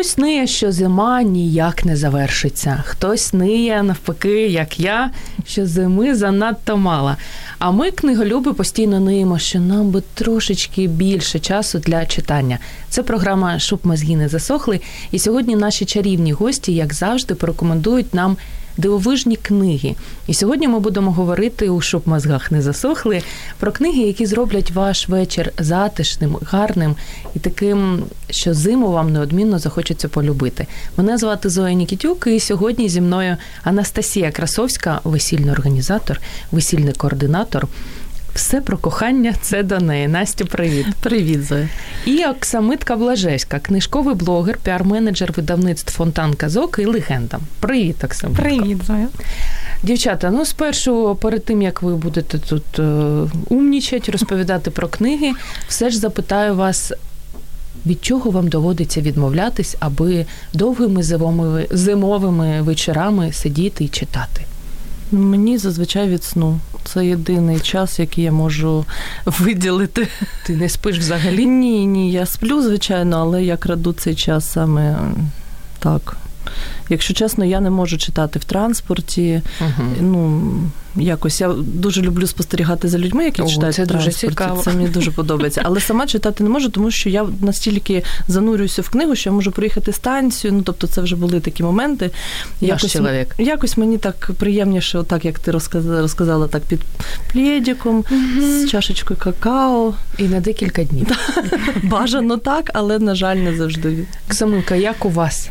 Хтось ниє, що зима ніяк не завершиться. Хтось ниє, навпаки, як я, що зими занадто мало. А ми, книголюби, постійно ниємо, що нам би трошечки більше часу для читання. Це програма Щоб мозги не засохли. І сьогодні наші чарівні гості, як завжди, порекомендують нам дивовижні книги. І сьогодні ми будемо говорити у щоб мозгах не засохли про книги, які зроблять ваш вечір затишним, гарним і таким, що зиму вам неодмінно захочеться полюбити. Мене звати Зоя Нікітюк, і сьогодні зі мною Анастасія Красовська, весільний організатор, весільний координатор. Все про кохання це до неї. Настю, привіт. Привіт, Зоя. І Оксамитка Блажевська, книжковий блогер, піар-менеджер видавництв Фонтан Казок і легенда. Привіт, Оксамитка. Привіт, Зоя. Дівчата, ну спершу, перед тим як ви будете тут е, умнічать, розповідати про книги, все ж запитаю вас. Від чого вам доводиться відмовлятись, аби довгими зимовими, зимовими вечорами сидіти і читати? Мені зазвичай від сну. Це єдиний час, який я можу виділити. Ти не спиш взагалі? Ні, ні, я сплю, звичайно, але я краду цей час саме так. Якщо чесно, я не можу читати в транспорті. Угу. Ну, якось я дуже люблю спостерігати за людьми, які О, читають це дуже цікаво. Це мені дуже подобається. Але сама читати не можу, тому що я настільки занурююся в книгу, що я можу проїхати станцію. Ну тобто, це вже були такі моменти. Якось, чоловік. якось мені так приємніше, отак як ти розказала, розказала так під плєдіком, угу. з чашечкою какао. І на декілька днів. Бажано так, але на жаль, не завжди. Оксамилка, як у вас?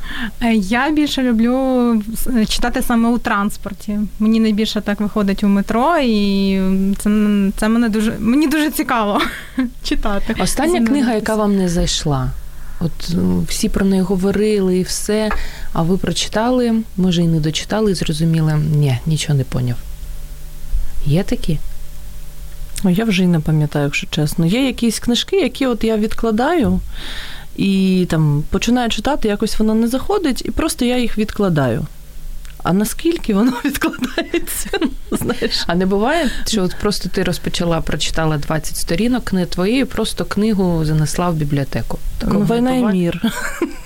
Я більше люблю читати саме у транспорті. Мені найбільше так виходить у метро, і це це мене дуже мені дуже цікаво читати. Остання книга, яка вам не зайшла. От всі про неї говорили і все. А ви прочитали, може, і не дочитали, і зрозуміли, ні, нічого не поняв. Є такі? Ну, я вже й не пам'ятаю, якщо чесно. Є якісь книжки, які от я відкладаю. І там починаю читати, якось воно не заходить, і просто я їх відкладаю. А наскільки воно відкладається? Знаєш? А не буває, що от просто ти розпочала, прочитала 20 сторінок не твоєї, просто книгу занесла в бібліотеку. Такого ну, війна і мір.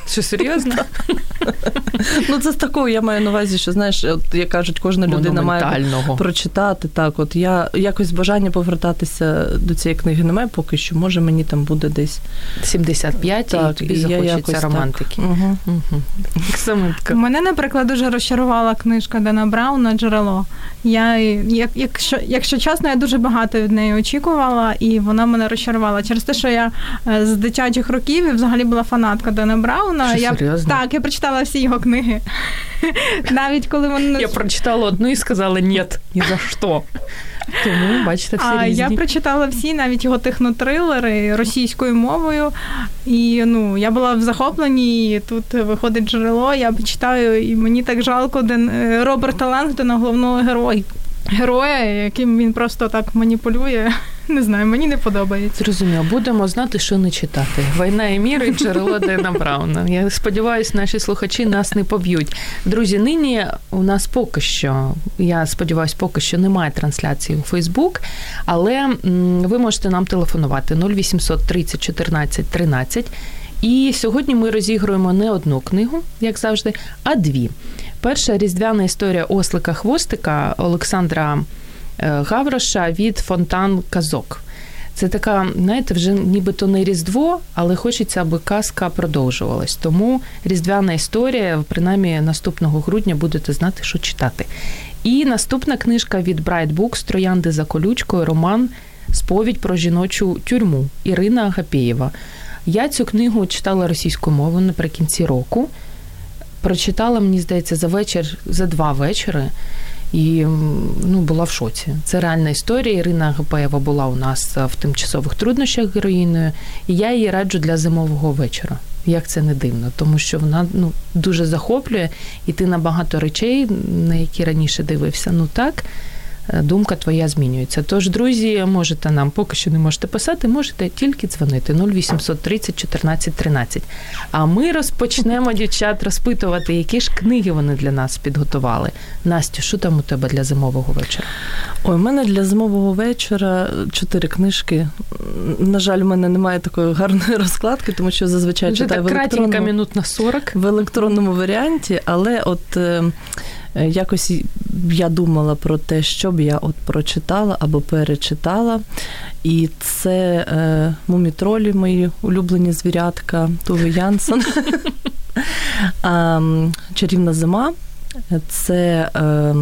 Що серйозно? ну, це з такого я маю на увазі, що знаєш, от як кажуть, кожна людина має прочитати. Так, от я якось бажання повертатися до цієї книги немає поки що. Може, мені там буде десь 75, так, і тобі і захочеться романтики. Угу. Угу. Мене, наприклад, дуже розчарувала книжка Дена Брауна Джерело. Я, як, Якщо якщо чесно, я дуже багато від неї очікувала, і вона мене розчарувала через те, що я з дитячих років і взагалі була фанатка Дена Брауна. Що, я, серйозно? Так, я прочитала всі його книги. Навіть коли вони... Я прочитала одну і сказала ні, ні за що. Тому, бачите, всі а різні. я прочитала всі, навіть його технотрилери російською мовою. І ну, я була в захопленні, і тут виходить джерело, я читаю, і мені так жалко Ден... Роберта Лангдона, головного героя. Героя, яким він просто так маніпулює. Не знаю, мені не подобається. Зрозуміло, будемо знати, що не читати. Війна і мір і джерело Дена Брауна. Я сподіваюся, наші слухачі нас не поб'ють. Друзі, нині у нас поки що, я сподіваюся, поки що немає трансляції у Фейсбук, але ви можете нам телефонувати 0800 30 14 13. І сьогодні ми розігруємо не одну книгу, як завжди, а дві. Перша різдвяна історія ослика хвостика Олександра Гавроша від Фонтан Казок. Це така, знаєте, вже нібито не Різдво, але хочеться, аби казка продовжувалась. Тому різдвяна історія, принаймні наступного грудня, будете знати, що читати. І наступна книжка від Bright Books Троянди за колючкою, роман Сповідь про жіночу тюрму Ірина Агапєєва. Я цю книгу читала російською мовою наприкінці року. Прочитала, мені здається, за вечір, за два вечори. і ну, була в шоці. Це реальна історія. Ірина Гапаєва була у нас в тимчасових труднощах героїною, і я її раджу для зимового вечора. Як це не дивно, тому що вона ну дуже захоплює, і ти на багато речей, на які раніше дивився, ну так Е, думка твоя змінюється. Тож, друзі, можете нам поки що не можете писати, можете тільки дзвонити 0800 30 14 13. А ми розпочнемо дівчат розпитувати, які ж книги вони для нас підготували. Настю, що там у тебе для зимового вечора? Ой, у мене для зимового вечора чотири книжки. На жаль, у мене немає такої гарної розкладки, тому що зазвичай читаю в електронному, минут на 40. в електронному варіанті, але от. Е, якось я думала про те, що б я от прочитала або перечитала. І це е, мумітролі, мої улюблені звірятка Туви Янсен. Чарівна зима. Це е,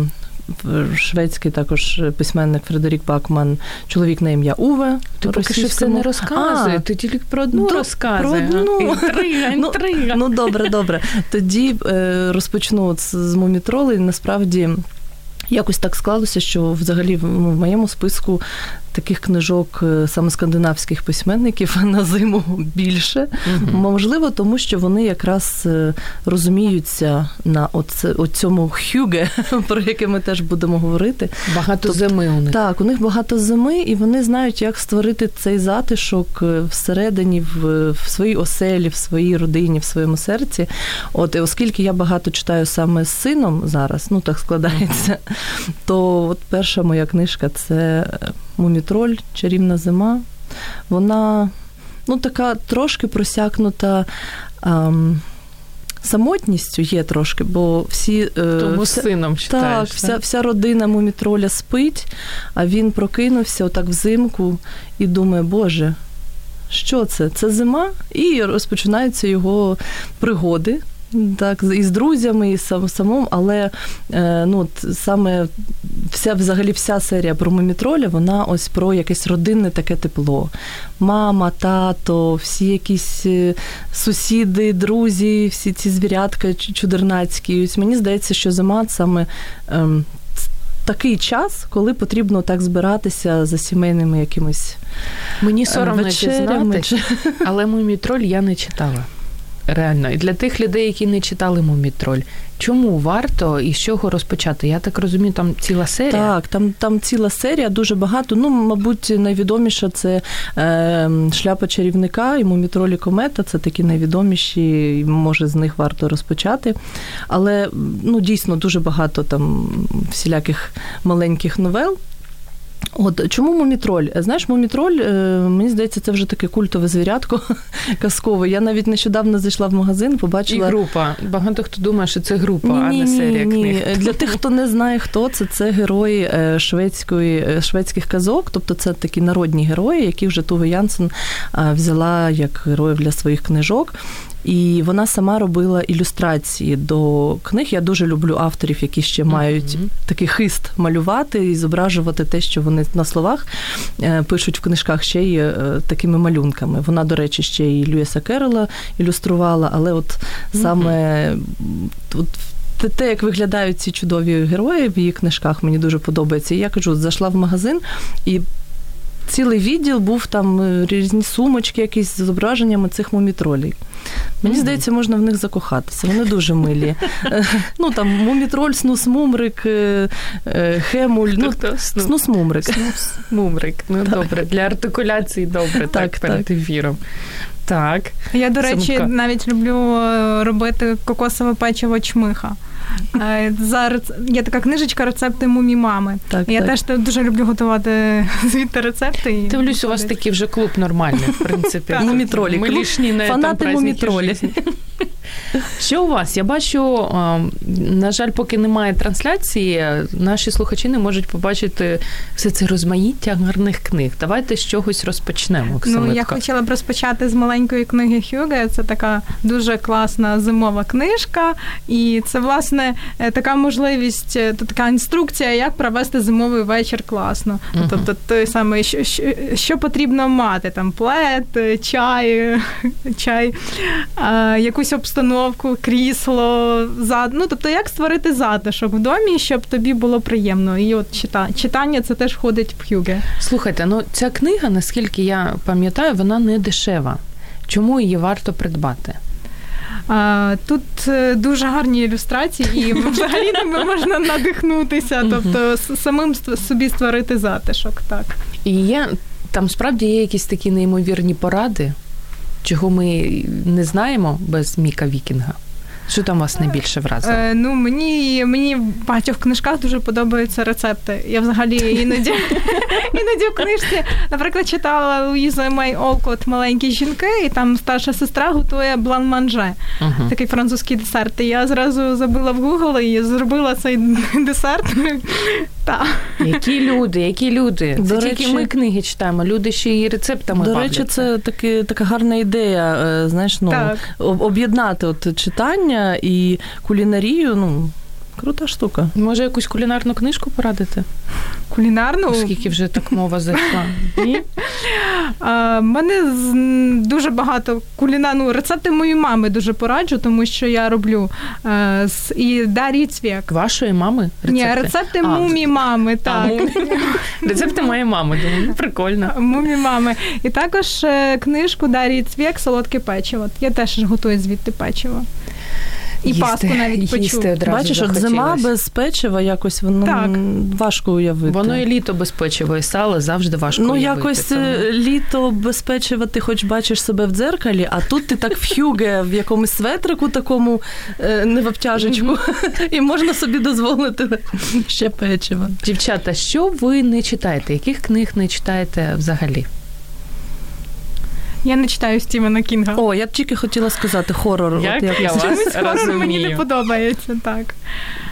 шведський також письменник Фредерік Бакман, чоловік на ім'я Уве. Ти поки що все не розказує, ти тільки про одну до, розказує. Про одну. Інтрига, інтрига. Ну, ну добре, добре. Тоді е, розпочну з, з мумітроли. Насправді. Якось так склалося, що взагалі в моєму списку таких книжок е, саме скандинавських письменників на зиму більше. Mm-hmm. Можливо, тому що вони якраз е, розуміються на оце, цьому хюге, про яке ми теж будемо говорити. Багато тобто, зими у них. Так, у них багато зими, і вони знають, як створити цей затишок е, всередині, в, в своїй оселі, в своїй родині, в своєму серці. От, і оскільки я багато читаю саме з сином зараз, ну так складається, mm-hmm. то от перша моя книжка це мумітроль, чарівна зима. Вона ну, така трошки просякнута. Ем, Самотністю є трошки, бо всі е, Тому вся, сином читаєш, так, вся вся родина мумітроля спить, а він прокинувся отак взимку і думає, Боже, що це? Це зима, і розпочинаються його пригоди так, і з друзями, і сам, самим, але е, ну, саме вся взагалі вся серія про мумітроля, вона ось про якесь родинне таке тепло. Мама, тато, всі якісь е, сусіди, друзі, всі ці звірятка чудернацькі. Ось Мені здається, що зима саме. Ем, Такий час, коли потрібно так збиратися за сімейними якимись мені соромно вечерями. але мумітроль я не читала. Реально, і для тих людей, які не читали Мумітроль, чому варто і з чого розпочати? Я так розумію, там ціла серія. Так, там там ціла серія, дуже багато. Ну, мабуть, найвідоміша це е, шляпа чарівника і Мумітролі комета. Це такі найвідоміші, може з них варто розпочати. Але ну, дійсно дуже багато там всіляких маленьких новел. От чому мумітроль? Знаєш, мумітроль, е, мені здається, це вже таке культове звірятко казкове. Я навіть нещодавно зайшла в магазин, побачила. І група. Багато хто думає, що це група, ні, а не серія ні, книг. Для тих, хто не знає, хто це, це герої е, шведської, е, шведських казок, тобто це такі народні герої, які вже Туве Янсен взяла як героїв для своїх книжок. І вона сама робила ілюстрації до книг. Я дуже люблю авторів, які ще мають mm-hmm. такий хист малювати і зображувати те, що вони на словах е, пишуть в книжках ще й е, такими малюнками. Вона, до речі, ще і Льюіса Керрела ілюструвала, але от саме mm-hmm. от те, як виглядають ці чудові герої в її книжках, мені дуже подобається. І я кажу, зайшла в магазин і цілий відділ був там е, різні сумочки, якісь з зображеннями цих мумітролей. Мені здається, можна в них закохатися. Вони дуже милі. Е, ну там мумітроль, снус-мумрик, е, хемуль. ну, Снус-мумрик. Снус-мумрик. Ну добре, для артикуляції добре, так, перед ефіром. Так. Я, до речі, навіть люблю робити кокосове печиво чмиха. Е, зараз є така книжечка рецепти мумі мами. Так, Я так. теж дуже люблю готувати звідти рецепти. Дивлюсь, у вас такий вже клуб нормальний, в принципі. Мумітролі. Лишні на Фанати мумітролі. Що у вас? Я бачу, на жаль, поки немає трансляції, наші слухачі не можуть побачити все це розмаїття гарних книг. Давайте з чогось розпочнемо. Ну, я хотіла б розпочати з маленької книги Хюге. Це така дуже класна зимова книжка, і це власне е, така можливість, е, така інструкція, як провести зимовий вечір класно. Uh-huh. Тобто, той самий, що, що, що потрібно мати: там плед, чай, чай, якусь обстановку обстановку, крісло, зад. Ну, тобто, як створити затишок в домі, щоб тобі було приємно. І от чита... читання це теж входить в хюге. Слухайте, ну ця книга, наскільки я пам'ятаю, вона не дешева. Чому її варто придбати? А, Тут е, дуже гарні ілюстрації, і взагалі ними можна надихнутися, тобто самим собі створити затишок. Так. І є там справді є якісь такі неймовірні поради, чого ми не знаємо без Міка Вікінга. Що там вас найбільше вразило? Е, ну мені мені в багатьох книжках дуже подобаються рецепти. Я взагалі іноді іноді в книжці, наприклад, читала Луїза Мей Олкот Маленькі жінки, і там старша сестра готує блан-манже, uh-huh. такий французький десерт. І я зразу забила в Google і зробила цей десерт. Так. Які люди, які люди. До це речі, тільки ми книги читаємо, люди ще її рецептами. До речі, це таки, така гарна ідея, е, знаєш, ну, так. об'єднати от читання і кулінарію. ну, Крута штука. Може, якусь кулінарну книжку порадити? Кулінарну? Оскільки вже так мова зайшла. Ні? У мене дуже багато кулінарну рецепти моєї мами дуже пораджу, тому що я роблю е, і Дар'ї Цвєк. Вашої мами? Рецепти? Ні, рецепти мумі мами. так. Рецепти моєї мами. Думаю, ну, прикольно. Мумі мами. І також е, книжку Дар'ї Цвєк Солодке печиво. Я теж готую звідти печиво. І їсти, паску навіть почув. Бачиш, от зима без печива якось воно так. важко уявити. Воно і літо без печива, і сало завжди важко ну, уявити. Ну, якось тому. Е, літо без печива ти хоч бачиш себе в дзеркалі, а тут ти так в хюге, в якомусь светрику такому е, не в обтяжечку, і можна собі дозволити ще печиво. Дівчата, що ви не читаєте? Яких книг не читаєте взагалі? Я не читаю Стівена Кінга. О, я тільки хотіла сказати хорор. Як От я вас хорор мені не подобається, так.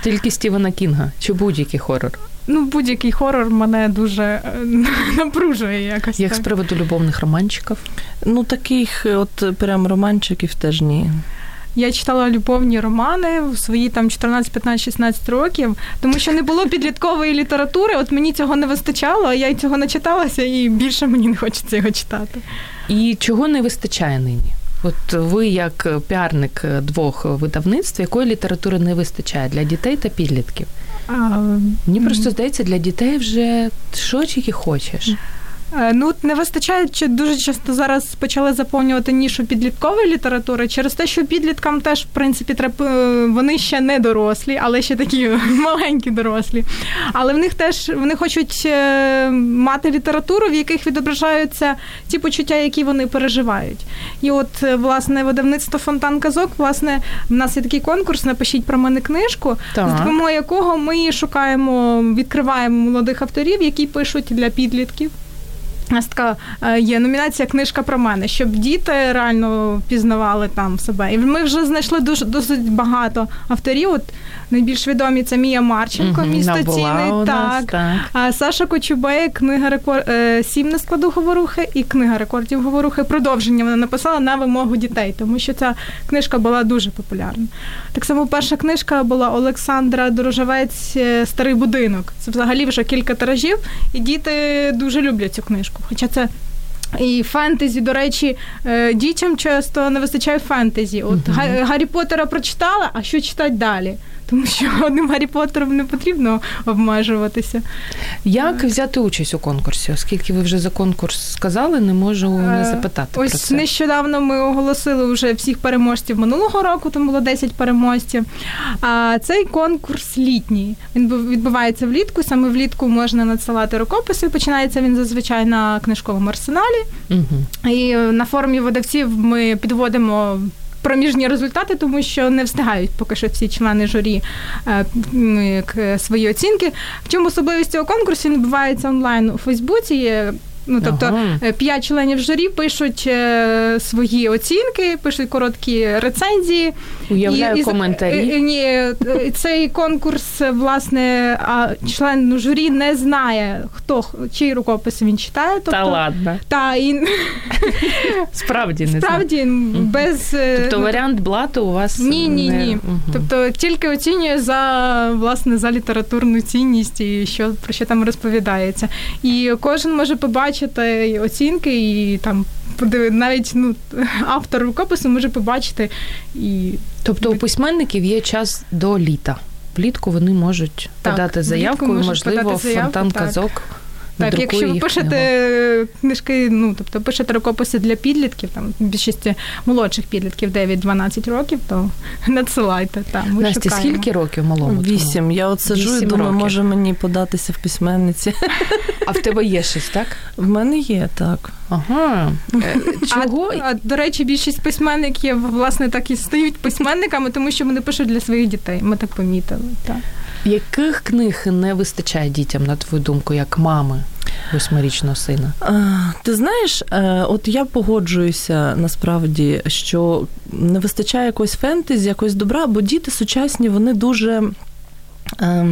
Тільки Стівена Кінга чи будь-який хорор? Ну, будь-який хорор мене дуже е, напружує якось. Як так. з приводу любовних романчиків? Ну, таких от прям романчиків теж ні. Я читала любовні романи в свої там 14, 15, 16 років, тому що не було підліткової літератури. От мені цього не вистачало, а я цього не читалася, і більше мені не хочеться його читати. І чого не вистачає нині? От ви, як піарник двох видавництв, якої літератури не вистачає для дітей та підлітків? А, Мені просто здається, для дітей вже що тільки хочеш. Е, ну, не вистачає дуже часто зараз почали заповнювати нішу підліткової літератури через те, що підліткам теж, в принципі, треба е, вони ще не дорослі, але ще такі маленькі дорослі. Але в них теж вони хочуть е, мати літературу, в яких відображаються ті почуття, які вони переживають. І от, власне, видавництво Фонтан Казок, власне, в нас є такий конкурс Напишіть про мене книжку, так. з допомогою якого ми шукаємо, відкриваємо молодих авторів, які пишуть для підлітків. Нас така е, є номінація Книжка про мене, щоб діти реально пізнавали там себе. І ми вже знайшли дуже досить багато авторів. От найбільш відомі це Мія Марченко, угу, місто Ціни. Так. так. А Саша Кочубей, книга рекорд е, сім на складу говорухи і книга рекордів говорухи. Продовження вона написала на вимогу дітей, тому що ця книжка була дуже популярна. Так само перша книжка була Олександра Дорожавець Старий будинок. Це взагалі вже кілька тиражів, і діти дуже люблять цю книжку. Хоча це. І фентезі, до речі, е, дітям часто не вистачає фентезі. От uh-huh. Гаррі Поттера прочитала, а що читати далі? Тому що одним Гаррі Поттером не потрібно обмежуватися. Як взяти участь у конкурсі? Оскільки ви вже за конкурс сказали, не можу не е, запитати. Ось про це. нещодавно ми оголосили вже всіх переможців минулого року, там було 10 переможців. А цей конкурс літній. Він відбувається влітку. Саме влітку можна надсилати рукописи. Починається він зазвичай на книжковому арсеналі. Угу. І на форумі видавців ми підводимо проміжні результати, тому що не встигають поки що всі члени журі е, ну, е, свої оцінки. В чому особливість цього конкурсу відбувається онлайн у Фейсбуці. Ну, тобто ага. п'ять членів журі пишуть е, свої оцінки, пишуть короткі рецензії. Уявляю і, коментарі. І, ні, цей конкурс, власне, а член ну, журі не знає, хто чий рукопис він читає. Тобто, та ладно. Та, і... Справді не Справді, без... Тобто ну, варіант блату у вас Ні, ні, ні. Угу. Тобто тільки оцінює за власне за літературну цінність і що про що там розповідається. І кожен може побачити оцінки і там навіть ну, автор рукопису може побачити і. Тобто у письменників є час до літа. Влітку вони можуть Так, подати заявку, і, можливо, подати заявку, фонтан так. казок. Так, якщо ви їх пишете книгу. книжки, ну тобто пишете рукописи для підлітків, там в більшості молодших підлітків 9-12 років, то надсилайте. Там, ми Настя, шукаємо. скільки років малому? Вісім. Я от сиджу і думаю, років. може мені податися в письменниці. А в тебе є щось, так? В мене є так. Ага. Е, Чого? А, а, до речі, більшість письменників власне так і стають письменниками, тому що вони пишуть для своїх дітей. Ми так помітили. Так. Яких книг не вистачає дітям, на твою думку, як мами восьмирічного сина? Ти знаєш, е, от я погоджуюся насправді, що не вистачає якогось фентезі, якогось добра, бо діти сучасні, вони дуже. е,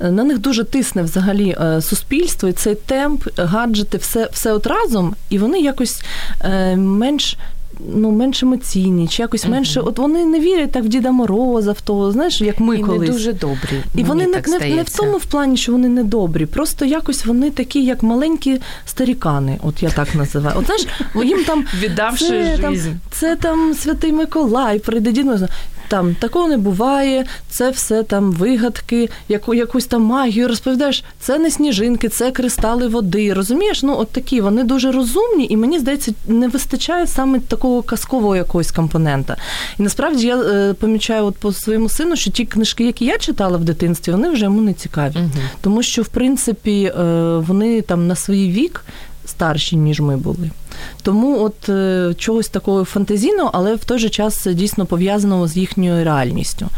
На них дуже тисне взагалі е, суспільство, і цей темп, гаджети, все, все от разом, і вони якось е, менш. Ну, менш емоційні, чи якось менше. От вони не вірять так в Діда Мороза, в того, знаєш, як ми і колись. не дуже добрі. І вони не, не, не в тому в плані, що вони не добрі. Просто якось вони такі, як маленькі старікани, от я так називаю. От знаєш, їм там віддавши це, там, це там святий Миколай, прийде дід Мороз. Там такого не буває, це все там вигадки, яку, якусь там магію розповідаєш. Це не сніжинки, це кристали води. Розумієш? Ну, от такі вони дуже розумні, і мені здається, не вистачає саме такого казкового якогось компонента. І насправді я е, помічаю от по своєму сину, що ті книжки, які я читала в дитинстві, вони вже йому не цікаві. Мгм. Тому що, в принципі, е, вони там на свій вік старші, ніж ми були. Тому от е, чогось такого фантазійного, але в той же час дійсно пов'язаного з їхньою реальністю.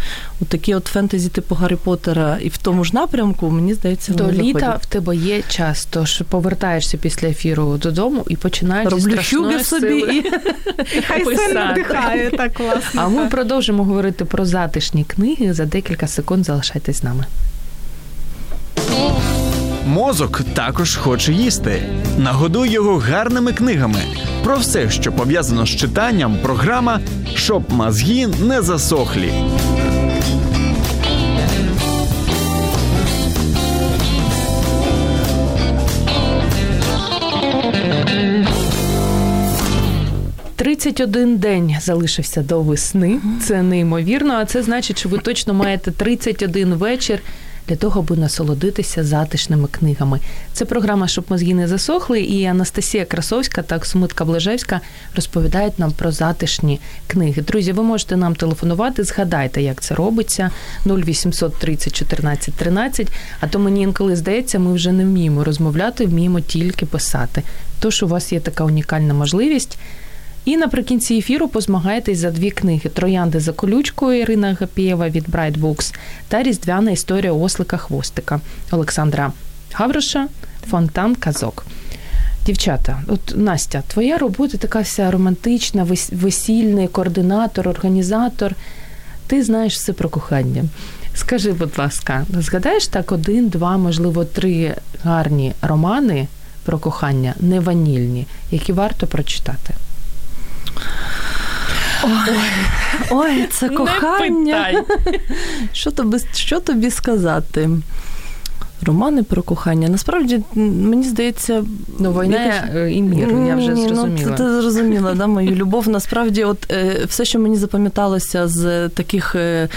От такі от фентезі типу Гаррі Поттера і в тому ж напрямку, мені здається, До літа заходять. в тебе є час, тож повертаєшся після ефіру додому і починаєш Роблю хюги собі і І хай надихає так класно. А ми продовжимо говорити про затишні книги. За декілька секунд залишайтесь з нами. Мозок також хоче їсти. Нагодуй його гарними книгами. Про все, що пов'язано з читанням, програма Щоб мозги не засохлі. «31 день залишився до весни. Це неймовірно. А це значить, що ви точно маєте 31 вечір для того, аби насолодитися затишними книгами. Це програма, щоб мозги не засохли. І Анастасія Красовська та Оксумитка Блажевська розповідають нам про затишні книги. Друзі, ви можете нам телефонувати. Згадайте, як це робиться. 0800 30 14 13. А то мені інколи здається, ми вже не вміємо розмовляти, вміємо тільки писати. Тож у вас є така унікальна можливість. І наприкінці ефіру позмагаєтесь за дві книги: Троянди за колючкою Ірина Гапієва від Bright Books та Різдвяна історія ослика хвостика Олександра Гавроша Фонтан Казок. Дівчата, от Настя, твоя робота така вся романтична, весільний координатор, організатор. Ти знаєш все про кохання. Скажи, будь ласка, згадаєш так один, два, можливо, три гарні романи про кохання, не ванільні, які варто прочитати? Ой, ой, це кохання. Не питай. Що тобі, що тобі сказати? Романи про кохання. Насправді, мені здається, Ну, війна якось- і мір, я вже Ну, зрозуміла. ти, ти зрозуміла, да, мою любов. Насправді, от е, все, що мені запам'яталося з таких е,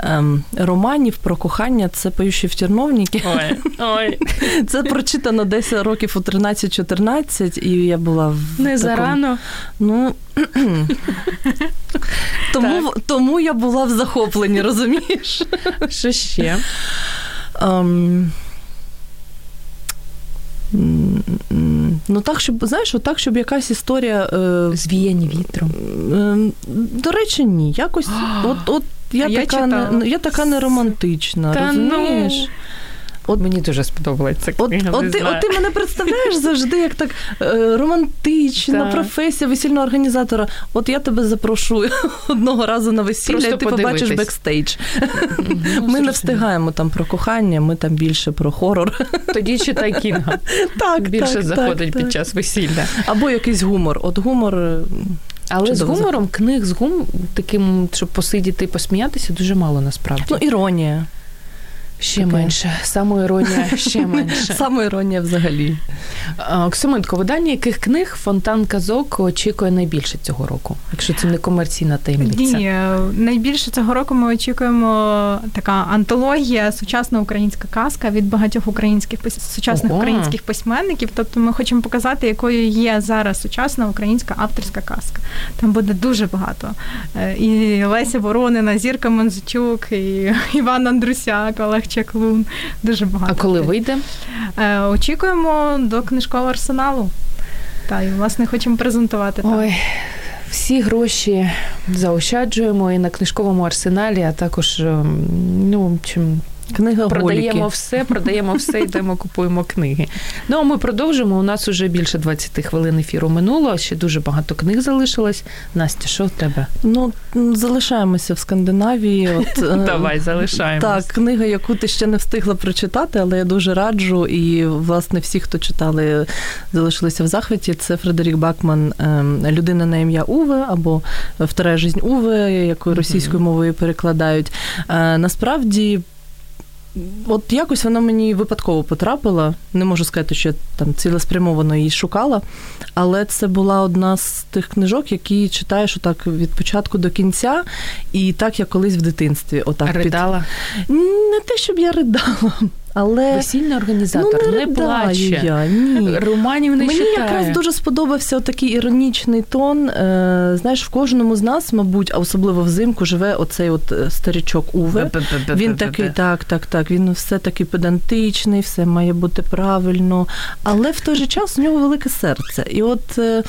ем, романів про кохання, це поющі в терновніки. Ой, ой, Це прочитано десь років у 13-14, і я була в не такому, зарано. Ну тому, тому я була в захопленні, розумієш? Що ще? М, Ну так, щоб знаєш, так, щоб якась історія. Е, Звіяні вітром. е, до речі, ні. Якось от, от я, Я така не, я така не романтична, Та розумієш? ну. От мені дуже сподобається От, книга. от, ти, от ти мене представляєш завжди як так е, романтична Так. професія весільного організатора. От я тебе запрошую одного разу на весілля, Просто і ти побачиш бекстейдж. Ну, Ми не встигаємо там про кохання, ми там більше про хорор. Тоді читай Кінга. Так, Більше так, заходить так, під час весілля. Або якийсь гумор. От гумор. е, Але з Чудово гумором книг з гум таким, щоб посидіти і посміятися, дуже мало насправді. Ну, іронія. Ще таке. менше. Самоіронія ще менше. Саме іронія взагалі. Оксимитко, видання яких книг фонтан казок очікує найбільше цього року, якщо це не комерційна таємниця? Ні, найбільше цього року ми очікуємо така антологія сучасна українська казка від багатьох українських сучасних Ого. українських письменників. Тобто ми хочемо показати, якою є зараз сучасна українська авторська казка. Там буде дуже багато. Е, і Леся Воронина, Зірка Манзичук, і Іван Андрусяк, Олег Чаклун. Дуже багато. А коли вийде? Е, очікуємо до книжкового арсеналу. Та і власне хочемо презентувати. Ой. Всі гроші заощаджуємо і на книжковому арсеналі, а також ем, ну чим Книга продаємо все, продаємо все, йдемо, купуємо книги. Ну а ми продовжимо. У нас уже більше 20 хвилин ефіру минуло. Ще дуже багато книг залишилось. Настя, що в тебе? Ну залишаємося в Скандинавії. От е, давай залишаємося. Так, книга, яку ти ще не встигла прочитати, але я дуже раджу. І власне всі, хто читали, залишилися в захваті. Це Фредерік Бакман, ем, людина на ім'я Уве або Втора жизнь Уве, якою російською мовою перекладають. Е, насправді. От якось вона мені випадково потрапила. Не можу сказати, що я там цілеспрямовано її шукала, але це була одна з тих книжок, які читаєш отак від початку до кінця, і так я колись в дитинстві. Отак Ридала? Під... Не те, щоб я ридала. Але весільний організатор ну, не, не плаче. Я, ні. Романів не Мені читає. якраз дуже сподобався такий іронічний тон. Е, знаєш, в кожному з нас, мабуть, а особливо взимку, живе оцей от е, старічок Уве. Він такий, так, так, так. Він все таки педантичний, все має бути правильно. Але в той же час у нього велике серце. І от е,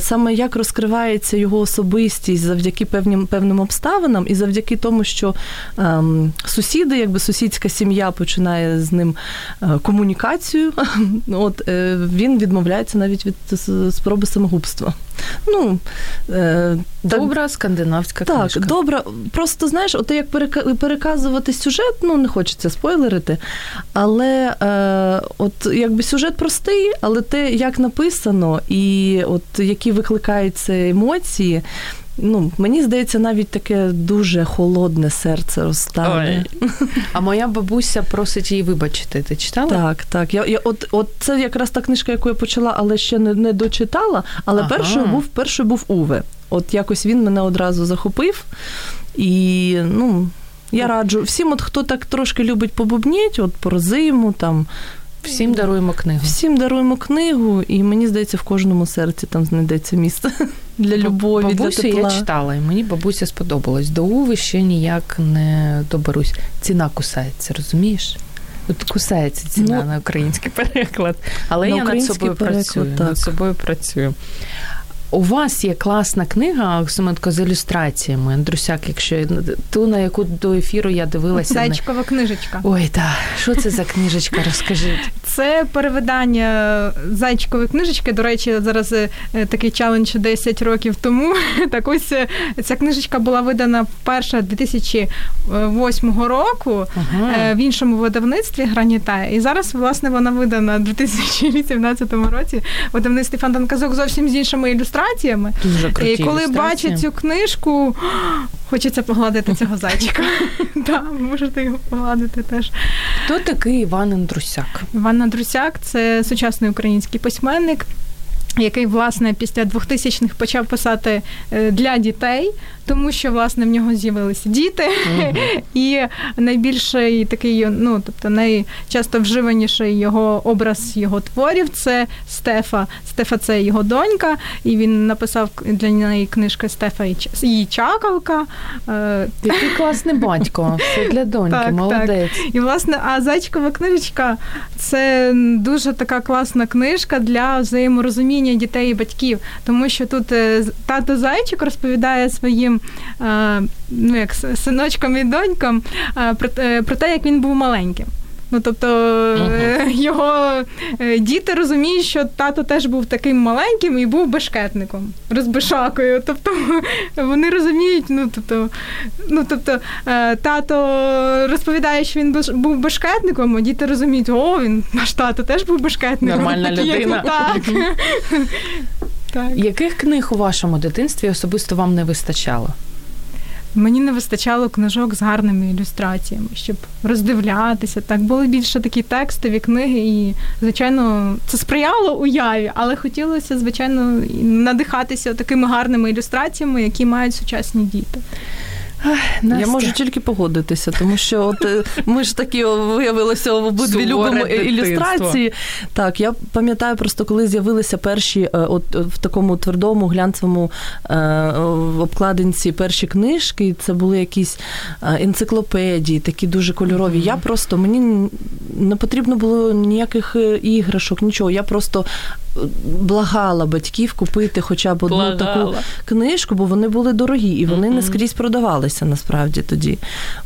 саме як розкривається його особистість завдяки певним певним обставинам, і завдяки тому, що ем, сусіди, якби сусідська сім'я починає з ним е, комунікацію. От е, він відмовляється навіть від спроби самогубства. Ну, е, Добра так, скандинавська так, книжка. Так, добра. Просто знаєш, от як переказувати сюжет, ну не хочеться спойлерити. Але е, от якби сюжет простий, але те, як написано, і от які викликаються емоції, ну, мені здається, навіть таке дуже холодне серце розстане. А моя бабуся просить її вибачити. Ти читала? Так, так. Я, я, От от це якраз та книжка, яку я почала, але ще не не дочитала. Але ага. першою був першою був Уве. От якось він мене одразу захопив. І ну, я раджу всім, от хто так трошки любить побубніть, от про зиму, там. Всім даруємо книгу. Всім даруємо книгу, і мені здається, в кожному серці там знайдеться місце для любові. Бабусю для тепла. я читала, і мені бабуся сподобалась. До Уви ще ніяк не доберусь. Ціна кусається, розумієш? От кусається ціна ну, на український переклад. Але я над собою переклад, працюю. Так. Над собою працюю. У вас є класна книга Оксименко з ілюстраціями. Андрусяк, якщо ту, на яку до ефіру я дивилася. Зайчикова книжечка. Ой, так. Що це за книжечка? Розкажіть. Це перевидання зайчикової книжечки. До речі, зараз е, такий челендж 10 років тому. Так ось е, ця книжечка була видана вперше 2008 року ага. Е, в іншому видавництві Граніта. І зараз, власне, вона видана в 2018 році. Видавництві Фонтанказок зовсім з іншими ілюстраціями. Дуже круті І коли бачать цю книжку, хочеться погладити цього зайчика. Так, можете його погладити теж. Хто такий Іван Андрусяк? Іван Андрусяк це сучасний український письменник. Який власне після 2000-х почав писати е, для дітей, тому що власне в нього з'явилися діти, і найбільший такий, ну тобто найчасто вживаніший його образ його творів це Стефа. Стефа це його донька, і він написав для неї книжки Стефа і чакалка. Е, Який класний батько. Це для доньки, так, молодець. Так. І власне, а зайчикова книжечка це дуже така класна книжка для взаєморозуміння дітей і батьків, тому що тут е, тато зайчик розповідає своїм ну як синочкам і донькам про, е, про те, як він був маленьким. Ну, тобто uh-huh. його е, діти розуміють, що тато теж був таким маленьким і був бешкетником, розбишакою. Тобто вони розуміють, ну тобто, ну тобто тато розповідає, що він був бешкетником, а діти розуміють, о, він наш тато теж був бешкетником. Нормальна людина. Так. Так. Яких книг у вашому дитинстві особисто вам не вистачало? Мені не вистачало книжок з гарними ілюстраціями, щоб роздивлятися. Так були більше такі текстові книги, і звичайно, це сприяло уяві, але хотілося, звичайно, надихатися такими гарними ілюстраціями, які мають сучасні діти. Настя. Я можу тільки погодитися, тому що от е, ми ж такі виявилися обидві любимо ілюстрації. Так, я пам'ятаю просто, коли з'явилися перші, е, от в такому твердому глянцевому е, обкладинці перші книжки, це були якісь енциклопедії, такі дуже кольорові. Mm-hmm. Я просто мені не потрібно було ніяких іграшок, нічого. Я просто благала батьків купити хоча б одну благала. таку книжку, бо вони були дорогі і вони mm-hmm. не скрізь продавалися насправді тоді.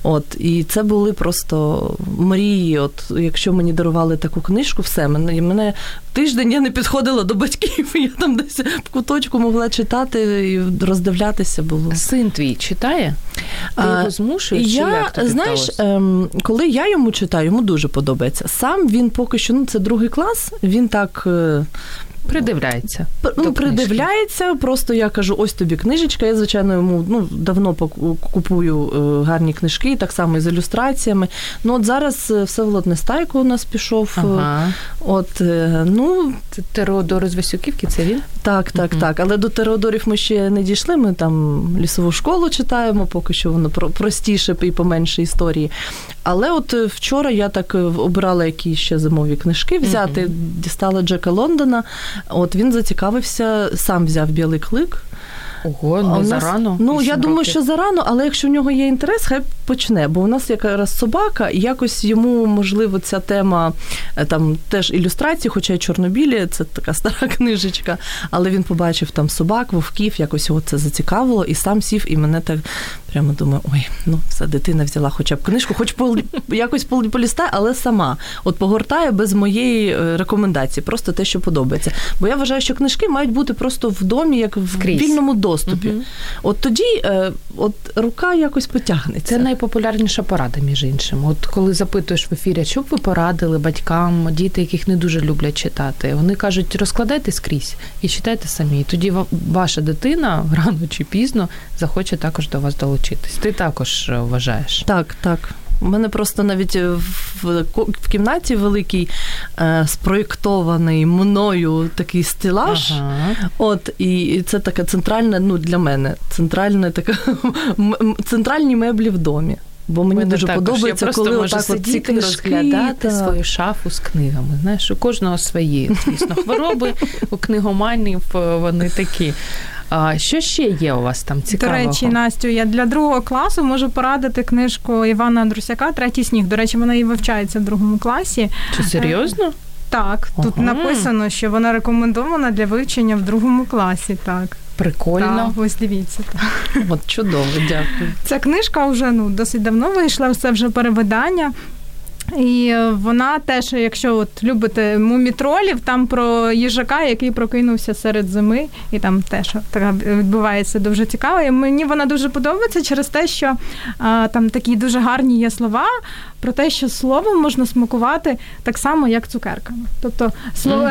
От І це були просто мрії. От Якщо мені дарували таку книжку, все мене мене тиждень я не підходила до батьків, я там десь в куточку могла читати і роздивлятися було. Син твій читає? Ти його змушуєш? Я, як тобі знаєш, ем, коли я йому читаю, йому дуже подобається. Сам він поки що, ну це другий клас, він так. Е, Придивляється. Ну, придивляється, просто я кажу, ось тобі книжечка. Я, звичайно, йому ну, давно купую е, гарні книжки, так само і з ілюстраціями. Ну, от зараз е, Всеволод Нестайко у нас пішов. Ага. От, ну... Тереодор з Васюківки, це він? Так, так, угу. так. Але до Тереодорів ми ще не дійшли. Ми там лісову школу читаємо, поки що воно простіше і поменше історії. Але от вчора я так обирала якісь ще зимові книжки взяти, угу. дістала Джека Лондона. От він зацікавився, сам взяв білий клик. Ого, нас, зарано. Ну я думаю, років. що зарано, але якщо в нього є інтерес, хай почне. Бо у нас якраз собака, і якось йому можливо ця тема е, там теж ілюстрації, хоча й чорнобілі, це така стара книжечка. Але він побачив там собак, вовків, якось його це зацікавило, і сам сів, і мене так прямо думаю, ой, ну все, дитина взяла хоча б книжку, хоч по якось полістає, але сама от погортає без моєї е, рекомендації, просто те, що подобається. Бо я вважаю, що книжки мають бути просто в домі, як в Крізь. вільному доступі. Угу. От тоді е, от рука якось потягнеться. Це найпопулярніша порада, між іншим. От коли запитуєш в ефірі, що б ви порадили батькам, діти, яких не дуже люблять читати, вони кажуть, розкладайте скрізь і читайте самі. І тоді ваша дитина рано чи пізно захоче також до вас долучитись. Ти також е, вважаєш? Так, так. У мене просто навіть в в кімнаті великий е, спроєктований мною такий стелаж. Ага. От, і це така центральна, ну для мене центральна така центральні меблі в домі. Бо мені дуже також. подобається, Я коли можу отак сидіти, ці книжки, розглядати та... свою шафу з книгами. Знаєш, у кожного свої звісно хвороби, у книгоманів е, вони такі. А Що ще є у вас там цікавого? До речі, Настю, я для другого класу можу порадити книжку Івана Андрусяка Третій сніг. До речі, вона і вивчається в другому класі. Чи серйозно? Так, ага. тут написано, що вона рекомендована для вивчення в другому класі. Так. Прикольно. Так, Ось дивіться. Так. От чудово, дякую. Ця книжка вже ну досить давно вийшла, все вже перевидання. І вона теж, якщо от любите мумітролів, там про їжака, який прокинувся серед зими, і там теж така відбувається дуже цікаво. І Мені вона дуже подобається через те, що а, там такі дуже гарні є слова про те, що словом можна смакувати так само, як цукерками. Тобто слово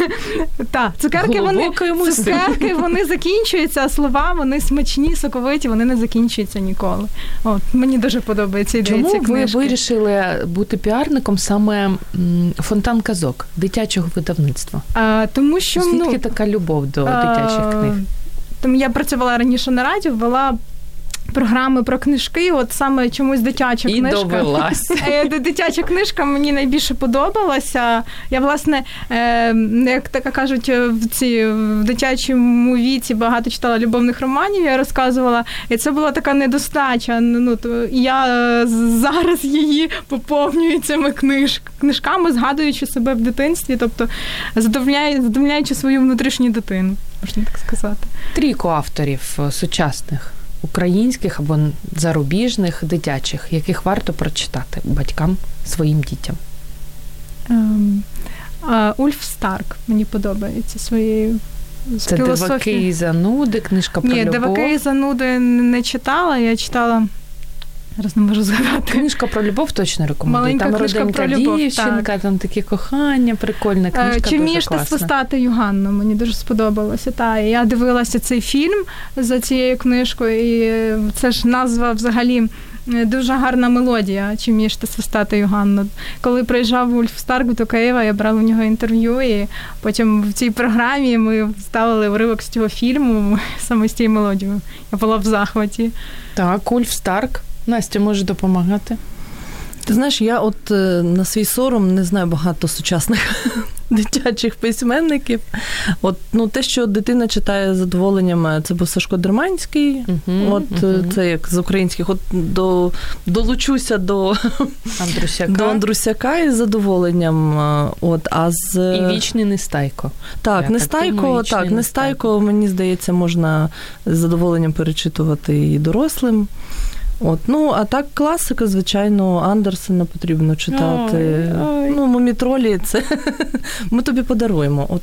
та, цукерки вони цукерки вони закінчуються, а слова вони смачні, соковиті, вони не закінчуються ніколи. От мені дуже подобається ідея Чому ви вирішили бути піарником саме фонтан казок дитячого видавництва? А, Тому що звідки ну, така любов до дитячих книг? Тому я працювала раніше на радіо, вела програми про книжки. От саме чомусь дитяча І книжка. довелась. Е, дитяча книжка мені найбільше подобалася. Я, власне, е, як так кажуть, в ці в дитячому віці багато читала любовних романів, я розказувала. І це була така недостача. Ну, то Я е, зараз її поповнюю цими книж, книжками, згадуючи себе в дитинстві, тобто задовольняючи свою внутрішню дитину, можна так сказати. Трійко авторів сучасних українських або зарубіжних дитячих, яких варто прочитати батькам своїм дітям? Um, uh, Ульф Старк мені подобається своєю. Це «Диваки і зануди, книжка про Ні, любов? «Диваки і зануди не читала. Я читала Зараз не можу згадати. Книжка про любов точно рекомендую. Маленька там книжка про любов, дівчинка, так. там такі кохання, прикольна Е, книжка. Чи вмієш ти свистати Юганну? Мені дуже сподобалося. Та я дивилася цей фільм за цією книжкою, і це ж назва взагалі. Дуже гарна мелодія, чи вмієш ти свистати Юганну. Коли приїжджав Ульф Старк до Києва, я брала у нього інтерв'ю, і потім в цій програмі ми ставили уривок з цього фільму саме з цією мелодією. Я була в захваті. Так, Ульф Старк. Настя може допомагати. Ти знаєш, я от е, на свій сором не знаю багато сучасних дитячих письменників. От ну те, що дитина читає з задоволенням, е, це був Сашко Дерманський. Мгм, От мгм. це як з українських, от до долучуся до, Андрусяка. до Андрусяка із задоволенням. От а з І вічний Нестайко. так, так Нестайко, так, Нестайко. Нестайко, мені здається, можна з задоволенням перечитувати і дорослим. От, ну, а так класика, звичайно, Андерсена потрібно читати. Ой, ой. Ну, мумітролі, це ми тобі подаруємо. От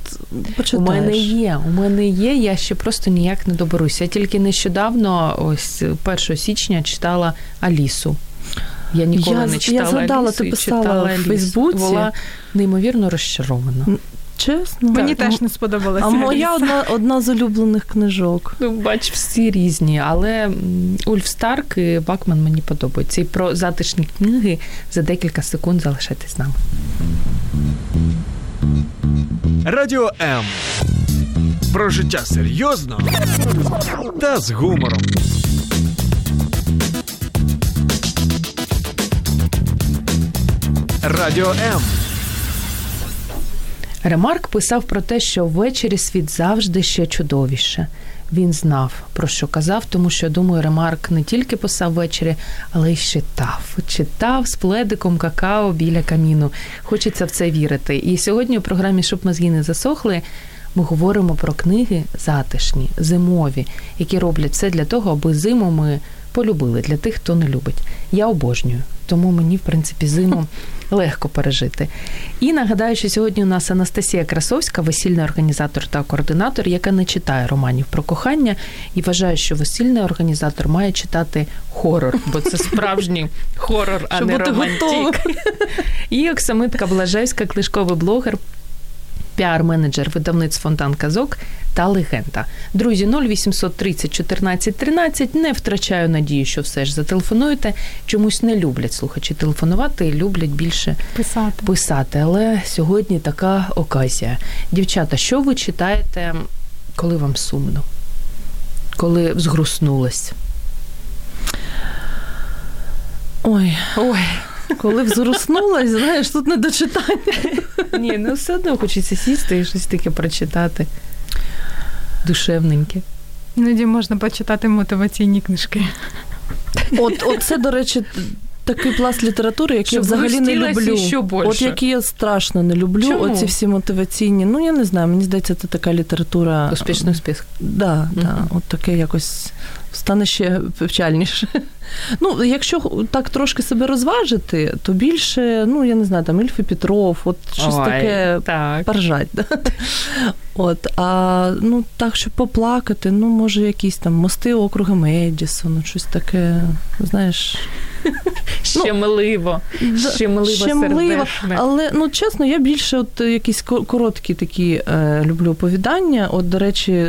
У мене є, у мене є, я ще просто ніяк не доберуся. Я тільки нещодавно, ось 1 січня, читала Алісу. Я ніколи Я- не я читала згадала, Алісу ти писала читала в. Фейсбуці. Була неймовірно розчарована. Чесно. Мені Так. теж не сподобалося. А моя одна, одна з улюблених книжок. Ну, бач, всі різні, але Ульф Старк і Бакман мені подобаються. І про затишні книги за декілька секунд залишайтесь з нами. Радіо М. Про життя серйозно та з гумором. Радіо М. Ремарк писав про те, що ввечері світ завжди ще чудовіше. Він знав, про що казав, тому що, думаю, Ремарк не тільки писав ввечері, але й читав. Читав з пледиком какао біля каміну. Хочеться в це вірити. І сьогодні у програмі Щоб мозги не засохли. Ми говоримо про книги затишні, зимові, які роблять все для того, аби зиму ми полюбили для тих, хто не любить. Я обожнюю, тому мені, в принципі, зиму легко пережити. І нагадаю, що сьогодні у нас Анастасія Красовська, весільний організатор та координатор, яка не читає романів про кохання і вважає, що весільний організатор має читати хорор, бо це справжній хорор, а Щоб не романтик. І Оксамитка Блажевська, книжковий блогер, піар-менеджер видавництв Фонтан Казок та легенда. Друзі, 0830 14 13. Не втрачаю надію, що все ж зателефонуєте. Чомусь не люблять слухачі телефонувати люблять більше Писати. писати. Але сьогодні така оказія. Дівчата, що ви читаєте, коли вам сумно? Коли взгруснулось? Ой, Ой, коли взроснулась, знаєш, тут не до читання. ні, ну все одно хочеться сісти і щось таке прочитати. Душевненьке. Іноді можна почитати мотиваційні книжки. От, от це, до речі, такий пласт літератури, який я взагалі не люблю. ще більше. От які я страшно не люблю, Чому? оці всі мотиваційні. Ну, я не знаю, мені здається, це така література. Успішний успіх. Да, да, от таке якось стане ще печальніше. Ну, якщо так трошки себе розважити, то більше, ну, я не знаю, там Ільф Петров, от щось Ой, таке Так. поржать. Да? От, а ну так, щоб поплакати, ну, може, якісь там мости округа Медісон, щось таке, знаєш. Щемливо. Щемливо, Щемливо, сердешне. але ну чесно, я більше от е, якісь ко- короткі такі е, люблю оповідання. От, до речі,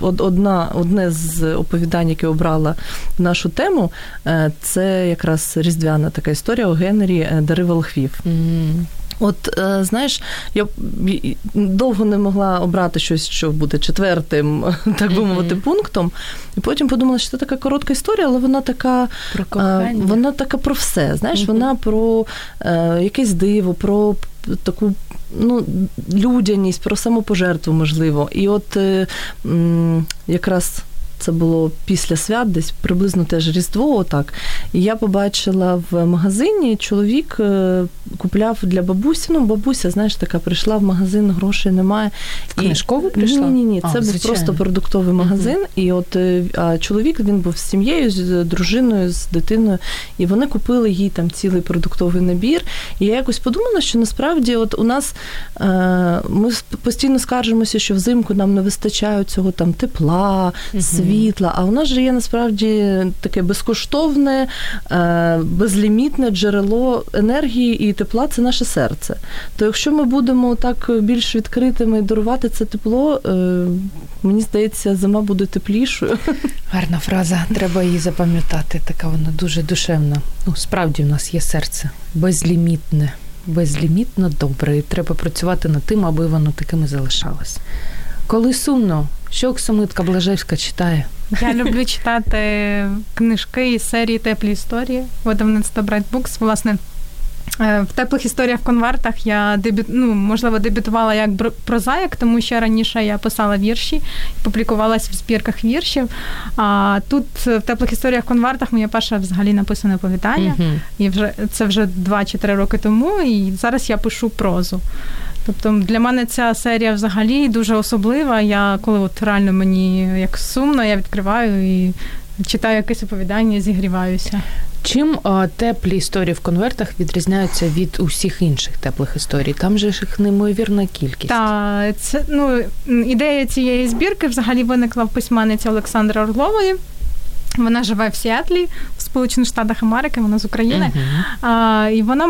одна, одне з оповідань, яке обрала в нашу тему, е, це якраз різдвяна така історія у Генрі е, Дари Волхвів. М. От е, знаєш, я довго не могла обрати щось, що буде четвертим, так би мовити, пунктом. І потім подумала, що це така коротка історія, але вона така Про а, кохання. Вона така про все. Знаєш, Мгм. вона про е, якесь диво, про таку ну, людяність, про самопожертву, можливо. І от е, м, якраз. Це було після свят, десь приблизно теж Різдво, отак. І я побачила в магазині, чоловік е, купляв для бабусі. Ну, бабуся, знаєш, така прийшла в магазин, грошей немає. В книжкову прийшла? Ні, ні, ні. А, Це був звичайно. просто продуктовий магазин. І от е, а чоловік він був з сім'єю, з дружиною, з дитиною, і вони купили їй там цілий продуктовий набір. І я якось подумала, що насправді, от у нас е, ми постійно скаржимося, що взимку нам не вистачає цього там тепла, Мгм. Світла. А у нас же є насправді таке безкоштовне, е, безлімітне джерело енергії і тепла це наше серце. То якщо ми будемо так більш відкритими і дарувати це тепло, е, мені здається, зима буде теплішою. Гарна фраза, треба її запам'ятати. Така вона дуже душевна. Ну, справді в нас є серце безлімітне, безлімітно добре. І треба працювати над тим, аби воно таким і залишалось. Коли сумно, що Оксамитка Блажевська читає? Я люблю читати книжки із серії Теплі історії видавництва Bright Books. Власне, е, в теплих історіях в конвертах я дебют, ну, можливо, дебютувала як прозаїк, тому що раніше я писала вірші, публікувалася в збірках віршів. А тут в теплих історіях в конвертах моє перше взагалі написане оповідання. uh І вже це вже 2 чи 3 роки тому. І зараз я пишу прозу. Тобто для мене ця серія взагалі дуже особлива. Я коли от реально мені як сумно, я відкриваю і читаю якесь оповідання, зігріваюся. Чим теплі історії в конвертах відрізняються від усіх інших теплих історій? Там же їх неймовірна кількість. Так, це ну ідея цієї збірки взагалі виникла в письменниці Олександра Орлової. Вона живе в Сіатлі, в Сполучених Штатах Америки, вона з України. Uh-huh. А, І вона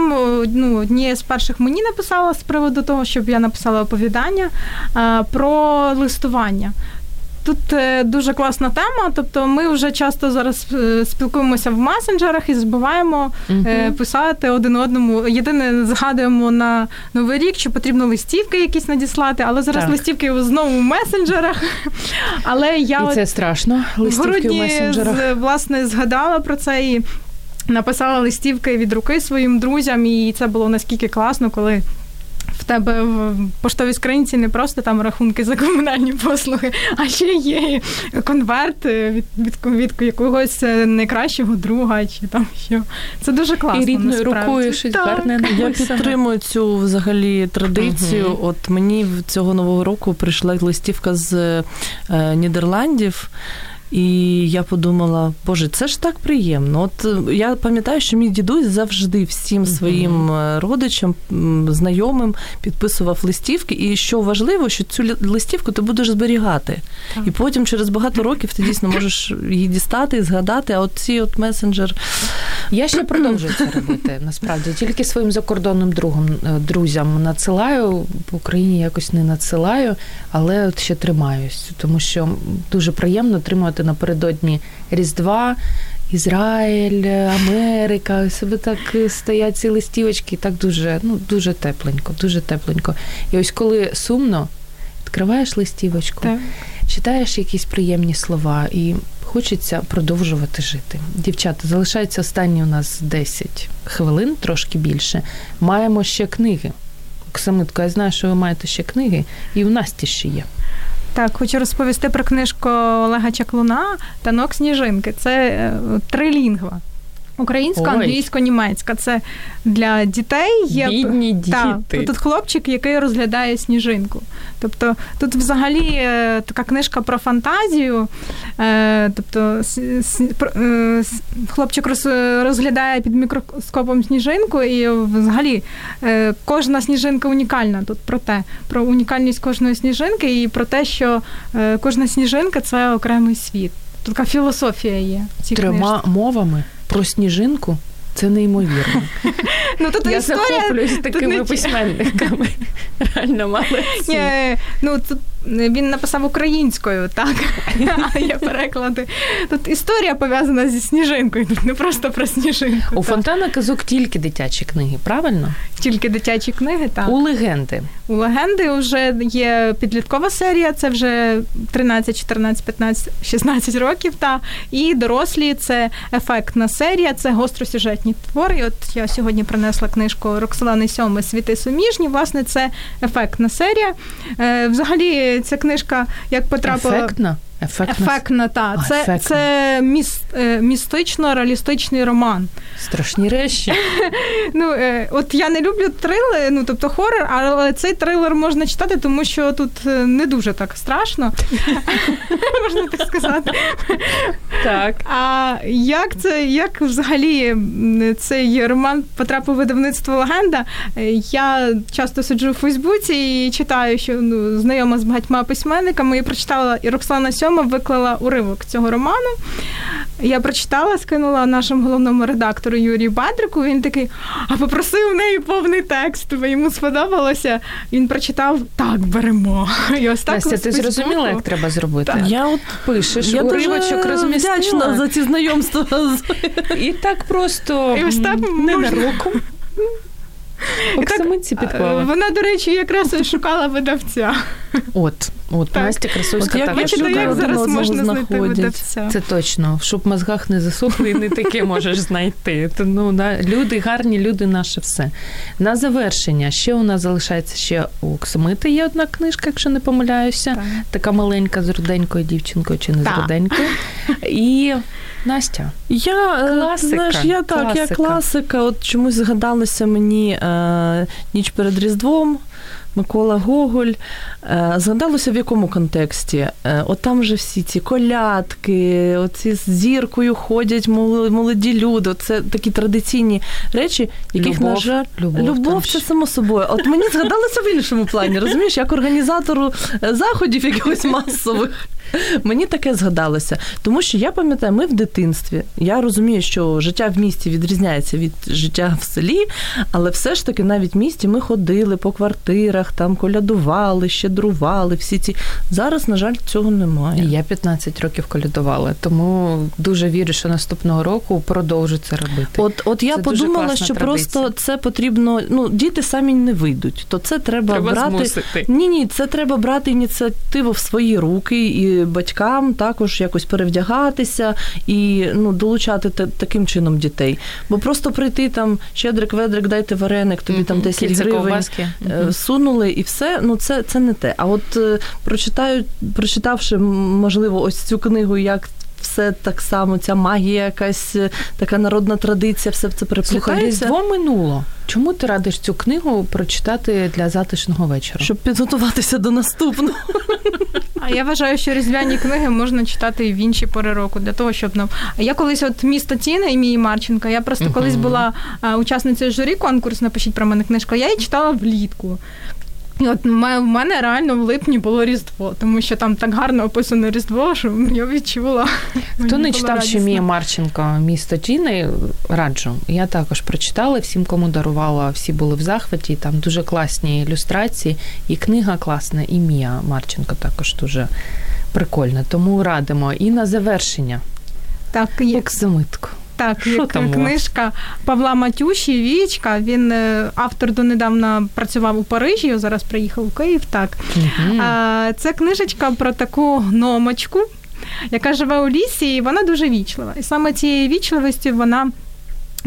ну, однією з перших мені написала з приводу того, щоб я написала оповідання а, про листування. Тут е, дуже класна тема. Тобто, ми вже часто зараз е, спілкуємося в месенджерах і збиваємо uh-huh. писати один одному. Єдине згадуємо на новий рік, що потрібно листівки якісь надіслати, але зараз так. листівки знову в месенджерах. Але я і це страшно. Листівки в, в месенджерах. власне згадала про це і. Написала листівки від руки своїм друзям, і це було наскільки класно, коли тебе в поштовій скринці не просто там рахунки за комунальні послуги, а ще є конверт від від, від якогось найкращого друга, чи там що. Це дуже класно. І рідною рукою щось гарне. Я підтримую цю взагалі традицію. uh От мені цього нового року прийшла листівка з е, Нідерландів. І я подумала, боже, це ж так приємно. От е, я пам'ятаю, що мій дідусь завжди всім своїм е, родичам, знайомим підписував листівки. І що важливо, що цю листівку ти будеш зберігати. Так. І потім через багато років ти дійсно можеш її дістати і згадати. А от ці от месенджер. Я ще продовжую це робити. Насправді тільки своїм закордонним другом е, друзям надсилаю в Україні якось не надсилаю, але от ще тримаюсь, тому що дуже приємно отримувати напередодні Різдва. Ізраїль, Америка, себе так стоять ці листівочки, так дуже ну, дуже тепленько, дуже тепленько. І ось коли сумно, відкриваєш листівочку, так. читаєш якісь приємні слова, і хочеться продовжувати жити. Дівчата, залишається останні у нас 10 хвилин, трошки більше. Маємо ще книги. Оксамитко, я знаю, що ви маєте ще книги, і у Насті ще є. Так, хочу розповісти про книжку Олега Чаклуна Танок Сніжинки. Це е, трилінгва. Українська, англійсько-німецька. Це для дітей є Бідні діти. Так, тут хлопчик, який розглядає сніжинку. Тобто тут взагалі е, така книжка про фантазію. Е, тобто хлопчик розглядає під мікроскопом сніжинку, і взагалі кожна сніжинка унікальна. Тут про те, про унікальність кожної сніжинки і про те, що кожна сніжинка це окремий світ. Тут така філософія є. Трьома мовами про сніжинку. Це неймовірно. Ну, тут Я історія... захоплююсь такими тут... письменниками. Реально мало. Ну, тут він написав українською, так, а є переклади. Тут історія пов'язана зі сніжинкою, тут не просто про сніжинку. У Фонтана Казок тільки дитячі книги, правильно? Тільки дитячі книги, так. У легенди. У легенди вже є підліткова серія, це вже 13, 14, 15, 16 років. Та. І дорослі це ефектна серія, це гостросюжетні твори. От я сьогодні принесла книжку Роксолани Сьоми Світи суміжні. Власне, це ефектна серія. Е, взагалі, ця книжка як потрапила. Ефектна? Ефектна, Ефектна та. Це ефектна. це міс, е, містично-реалістичний роман. Страшні речі. Ну, е, От я не люблю трилери, ну тобто хорор, але цей трилер можна читати, тому що тут е, не дуже так страшно. Можна так сказати. Так. А як це, як взагалі цей роман потрапив у видавництво легенда? Я часто сиджу у Фейсбуці і читаю, що ну, знайома з багатьма письменниками і прочитала і Роксана Сьо Тьома виклала уривок цього роману. Я прочитала, скинула нашому головному редактору Юрію Бадрику. Він такий, а попросив в неї повний текст. Йому сподобалося. Він прочитав так, беремо. І ось так Настя, ти зрозуміла, як треба зробити? Так. Я от Пишеш, я уривочок дуже розмістила. вдячна за ці знайомства. І так просто І ось так м, на Е, підклала. Вона, до речі, якраз шукала видавця. От, от Так. Настя Красовська так Бачите, як зараз можна знайти знаходять. видавця. Це точно, щоб в мозгах не засохли, і не таке можеш знайти. То, ну, да, люди гарні, люди наше все. На завершення ще у нас залишається ще у Оксамити є одна книжка, якщо не помиляюся. Так. Така маленька з руденькою дівчинкою чи не з руденькою. І Настя. Я е, Класика, знаєш, я так, я класика. класика. От чомусь згадалося мені е, ніч перед Різдвом. Микола Гоголь. Е, Згадалося в якому контексті? Е, От там же всі ці колядки, оці з зіркою ходять мол- молоді люди. Це такі традиційні речі, яких, Любов, на жаль, любов любов це само собою. От мені згадалося в іншому плані, розумієш, як організатору заходів якихось масових. Мені таке згадалося, тому що я пам'ятаю, ми в дитинстві. Я розумію, що життя в місті відрізняється від життя в селі, але все ж таки навіть в місті ми ходили по квартирах, там колядували, щедрували. Всі ці зараз, на жаль, цього немає. Я 15 років колядувала, тому дуже вірю, що наступного року продовжу це робити. От, от я Це подумала, що традиція. просто це потрібно. Ну, діти самі не вийдуть, то це треба, Треба брати. змусити. Ні, ні, це треба брати ініціативу в свої руки і батькам також якось перевдягатися і ну, долучати та- таким чином дітей. Бо просто прийти там щедрик, ведрик, дайте вареник, тобі там Мгм. 10 Кільце гривень. ковбаски. е, Сунули і все, ну це, це не те. А от е, прочитаю, прочитавши, можливо, ось цю книгу, як все так само, ця магія, якась е, така народна традиція, все це Слухай, переплітається. Різдво минуло. Чому ти радиш цю книгу прочитати для затишного вечора? Щоб підготуватися до наступного. А я вважаю, що різдвяні книги можна читати і в інші пори року для того, щоб нам. Я колись, от місто Тіна імії Марченка, я просто колись була а, учасницею журі конкурс Напишіть про мене книжку. Я її читала влітку. От в мене- в мене реально в липні було Різдво, тому що там так гарно описано Різдво, що я відчула. Хто не читав радісно. ще Мія Марченко Місто Тіни, раджу. Я також прочитала, всім, кому дарувала, всі були в захваті. Там дуже класні ілюстрації, і книга класна, і Мія Марченко також дуже прикольна. Тому радимо. І на завершення. Так, є, Оксамитку. Так, Шо як там книжка Павла Матюші Вічка. Він е, автор донедавна працював у Парижі, зараз приїхав у Київ. Так а, це книжечка про таку гномочку, яка живе у лісі, і вона дуже вічлива. І саме цією вічливістю вона.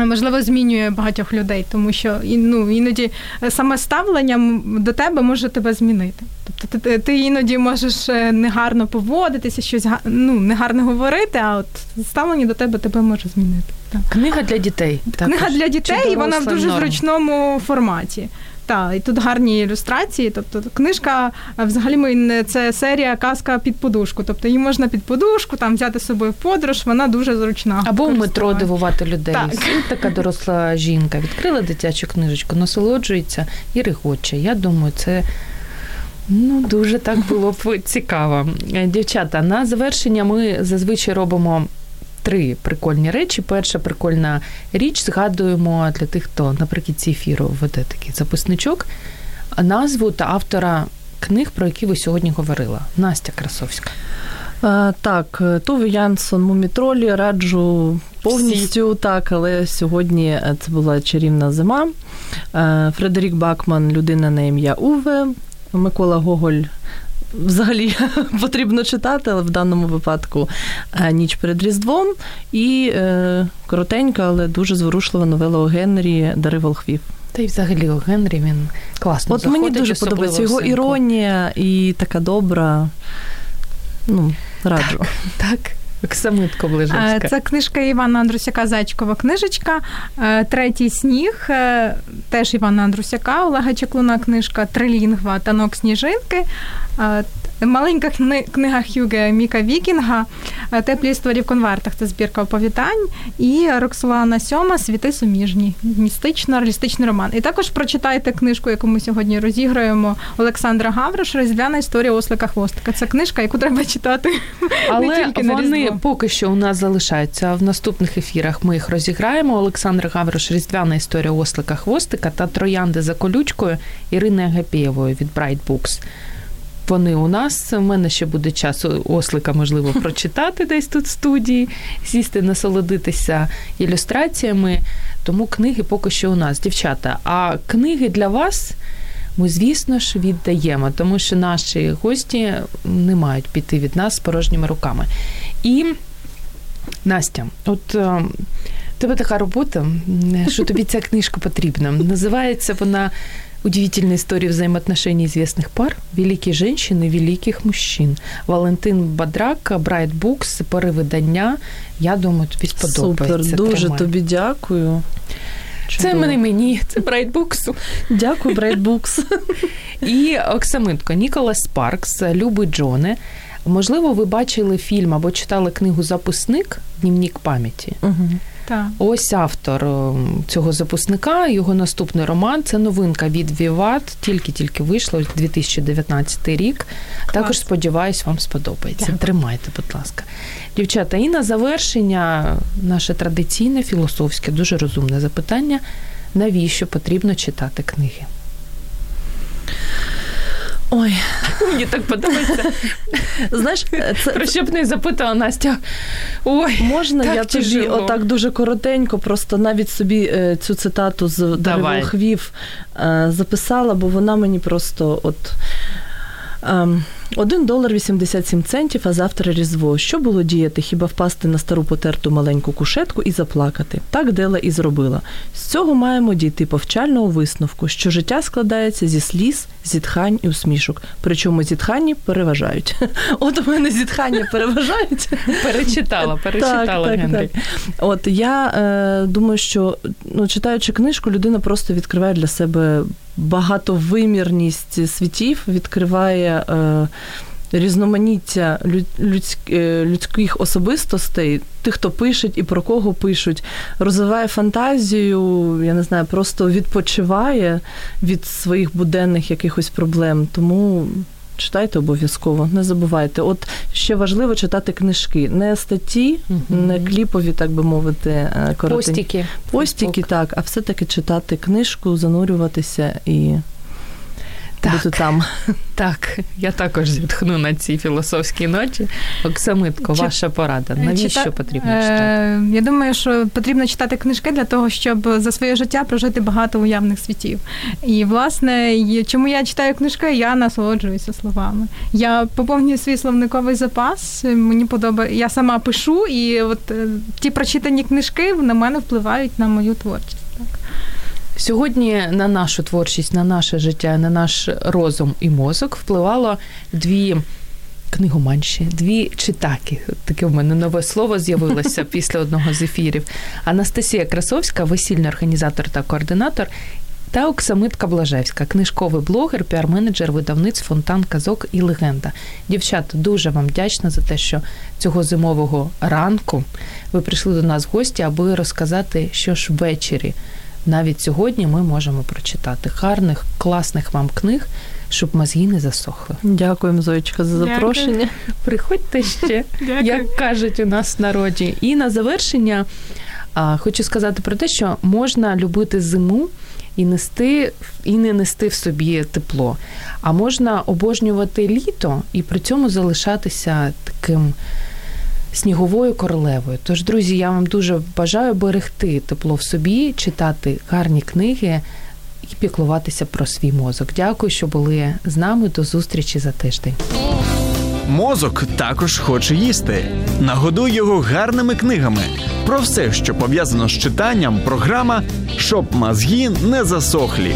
Можливо, змінює багатьох людей, тому що ну, іноді саме ставлення до тебе може тебе змінити. Тобто ти, ти іноді можеш е, негарно поводитися, щось ну, негарно говорити, а от ставлення до тебе тебе може змінити. Так. Книга для дітей. Книга для дітей, і вона в дуже норм? зручному форматі. Так, і тут гарні ілюстрації. Тобто книжка взагалі ми- це серія казка під подушку. Тобто її можна під подушку, там взяти з собою в подорож, вона дуже зручна. Або в метро дивувати людей. Так. Сидить така доросла жінка відкрила дитячу книжечку, насолоджується і регоче. Я думаю, це. Ну, дуже так було б цікаво. Е, Дівчата, на завершення ми зазвичай робимо три прикольні речі. Перша прикольна річ згадуємо для тих, хто наприкінці ефіру веде такий записничок, назву та автора книг, про які ви сьогодні говорила. Настя Красовська. Е, Так, е, Туве Янсон, Мумітролі раджу повністю так, але сьогодні е, це була чарівна зима. Фредерік Бакман, людина на ім'я Уве, Микола Гоголь. Взагалі потрібно читати, але в даному випадку е, ніч перед Різдвом. І е, коротенька, але дуже зворушлива новела о Генрі Дари Волхвів. Та й взагалі у Генрі він класно От мені дуже подобається його іронія і така добра. Ну, раджу. Так, Оксамитко Ближевська. Це книжка Івана Андрусяка Зайчкова книжечка. Третій сніг, теж Івана Андрусяка, Олега Чеклуна книжка Трилінгва танок сніжинки. Маленька книга Хюге Міка Вікінга, Теплі історії в конвертах це збірка оповідань. І Роксолана Сьома Світи суміжні, містично-реалістичний роман. І також прочитайте книжку, яку ми сьогодні розіграємо Олександра Гаврош Різдвяна історія ослика хвостика. Це книжка, яку треба читати. Але не тільки вони на поки що у нас залишаються в наступних ефірах. Ми їх розіграємо. Олександр Гаврош, Різдвяна історія ослика хвостика та Троянди за колючкою Ірини Агапєєвої від Bright Books вони у нас. У мене ще буде час ослика, можливо, прочитати десь тут в студії, сісти, насолодитися ілюстраціями. Тому книги поки що у нас, дівчата. А книги для вас. Ми, звісно ж, віддаємо, тому що наші гості не мають піти від нас з порожніми руками. І Настя, от е, тебе така робота, що тобі ця книжка потрібна. Називається вона Удивительные истории взаимоотношений известных пар, великие женщины, великих мужчин. Валентин Бадрак, Брайт Букс, перевидання. Я думаю, тобі сподобається. Супер, дуже Тримай. тобі дякую. Чудово. Це мене мені, це Брайт Буксу. Дякую, Брайт Букс. І Оксамитко, Ніколас Спаркс, Люби Джоне. Можливо, ви бачили фільм або читали книгу Записник Днівник пам'яті. Угу. Так. Ось автор е, цього записника. Його наступний роман це новинка від Віват, тільки-тільки вийшло 2019 рік. Клас. Також сподіваюсь, вам сподобається. Дякую. Тримайте, будь ласка. Дівчата, і на завершення наше традиційне філософське, дуже розумне запитання: навіщо потрібно читати книги? Ой, мені так подобається. Знаєш, це про що б не запитала Настя. Ой, можна так я тобі отак дуже коротенько, просто навіть собі е, цю цитату з Деревохвів е, записала, бо вона мені просто от. Ем, один долар 87 центів, а завтра різдво. Що було діяти? Хіба впасти на стару потерту маленьку кушетку і заплакати? Так Дела і зробила. З цього маємо дійти повчального висновку, що життя складається зі сліз, зітхань і усмішок. Причому зітхання переважають. От у мене зітхання переважають. Перечитала, перечитала. Так, так, так. От я е, думаю, що ну, читаючи книжку, людина просто відкриває для себе багатовимірність світів, відкриває. Е, Різноманіття е, людських особистостей, тих, хто пишуть і про кого пишуть, розвиває фантазію, я не знаю, просто відпочиває від своїх буденних якихось проблем. Тому читайте обов'язково, не забувайте. От ще важливо читати книжки, не статті, угу. не кліпові, так би мовити, е, коротенькі. Постіки. Постіки, так, а все-таки читати книжку, занурюватися і так, бути там. Так, я також зітхну на цій філософській ноті. Оксамитко, Чи... ваша порада. Навіщо Чита... потрібно е, читати? Я думаю, що потрібно читати книжки для того, щоб за своє життя прожити багато уявних світів. І, власне, чому я читаю книжки, я насолоджуюся словами. Я поповнюю свій словниковий запас. Мені подобається. Я сама пишу, і от е, ті прочитані книжки на мене впливають на мою творчість. Так. Сьогодні на нашу творчість, на наше життя, на наш розум і мозок впливало дві книгоманші, дві читаки. Таке в мене нове слово з'явилося після одного з ефірів. Анастасія Красовська, весільний організатор та координатор. Та Оксамитка Блажевська, книжковий блогер, піар-менеджер видавниць Фонтан Казок і Легенда. Дівчата, дуже вам вдячна за те, що цього зимового ранку ви прийшли до нас в гості, аби розказати, що ж ввечері навіть сьогодні ми можемо прочитати гарних, класних вам книг, щоб мозги не засохли. Дякуємо, Зоєчка, за запрошення. Дякую. Приходьте ще, як кажуть у нас в народі. І на завершення а, хочу сказати про те, що можна любити зиму. І нести і не нести в собі тепло, а можна обожнювати літо і при цьому залишатися таким сніговою королевою. Тож, друзі, я вам дуже бажаю берегти тепло в собі, читати гарні книги і піклуватися про свій мозок. Дякую, що були з нами. До зустрічі за тиждень. Мозок також хоче їсти. Нагодуй його гарними книгами. Про все, що пов'язано з читанням, програма щоб мозги не засохлі.